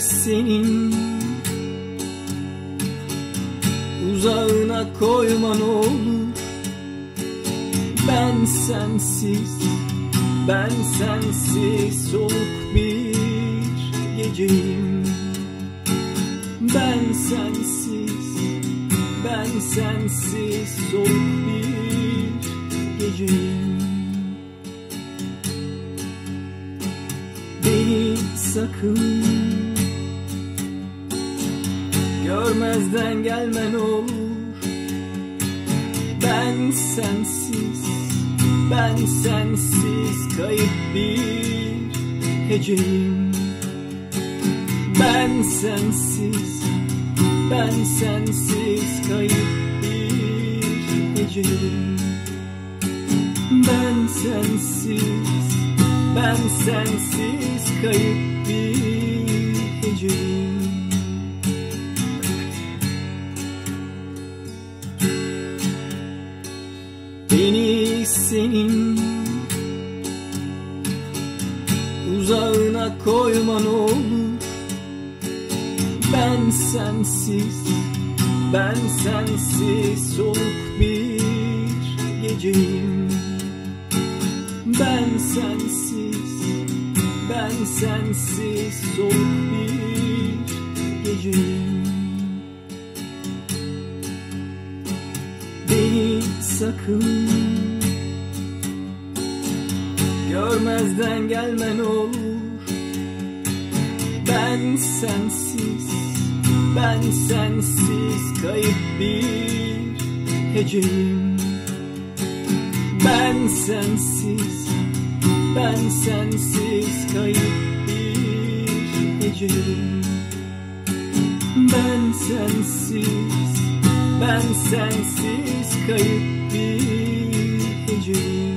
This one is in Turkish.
senin. Uzağına koyman olur. Ben sensiz Ben sensiz soluk bir geceyim. Ben sensiz Ben sensiz soluk bir geceyim. Beni sakın Görmezden gelmen olur. Ben sensiz Ben sensiz kayıp bir heceyim. Ben sensiz Ben sensiz kayıp bir heceyim. Ben sensiz Ben sensiz kayıp bir Beni senin. Uzağına koyman olur. Ben sensiz, ben sensiz soluk bir geceyim. Ben sensiz, ben sensiz soluk bir geceyim sakın. Görmezden gelmen olur. Ben sensiz Ben sensiz kayıp bir heceyim. Ben sensiz Ben sensiz kayıp bir heceyim. Ben sensiz ben sensiz kayıp vive de.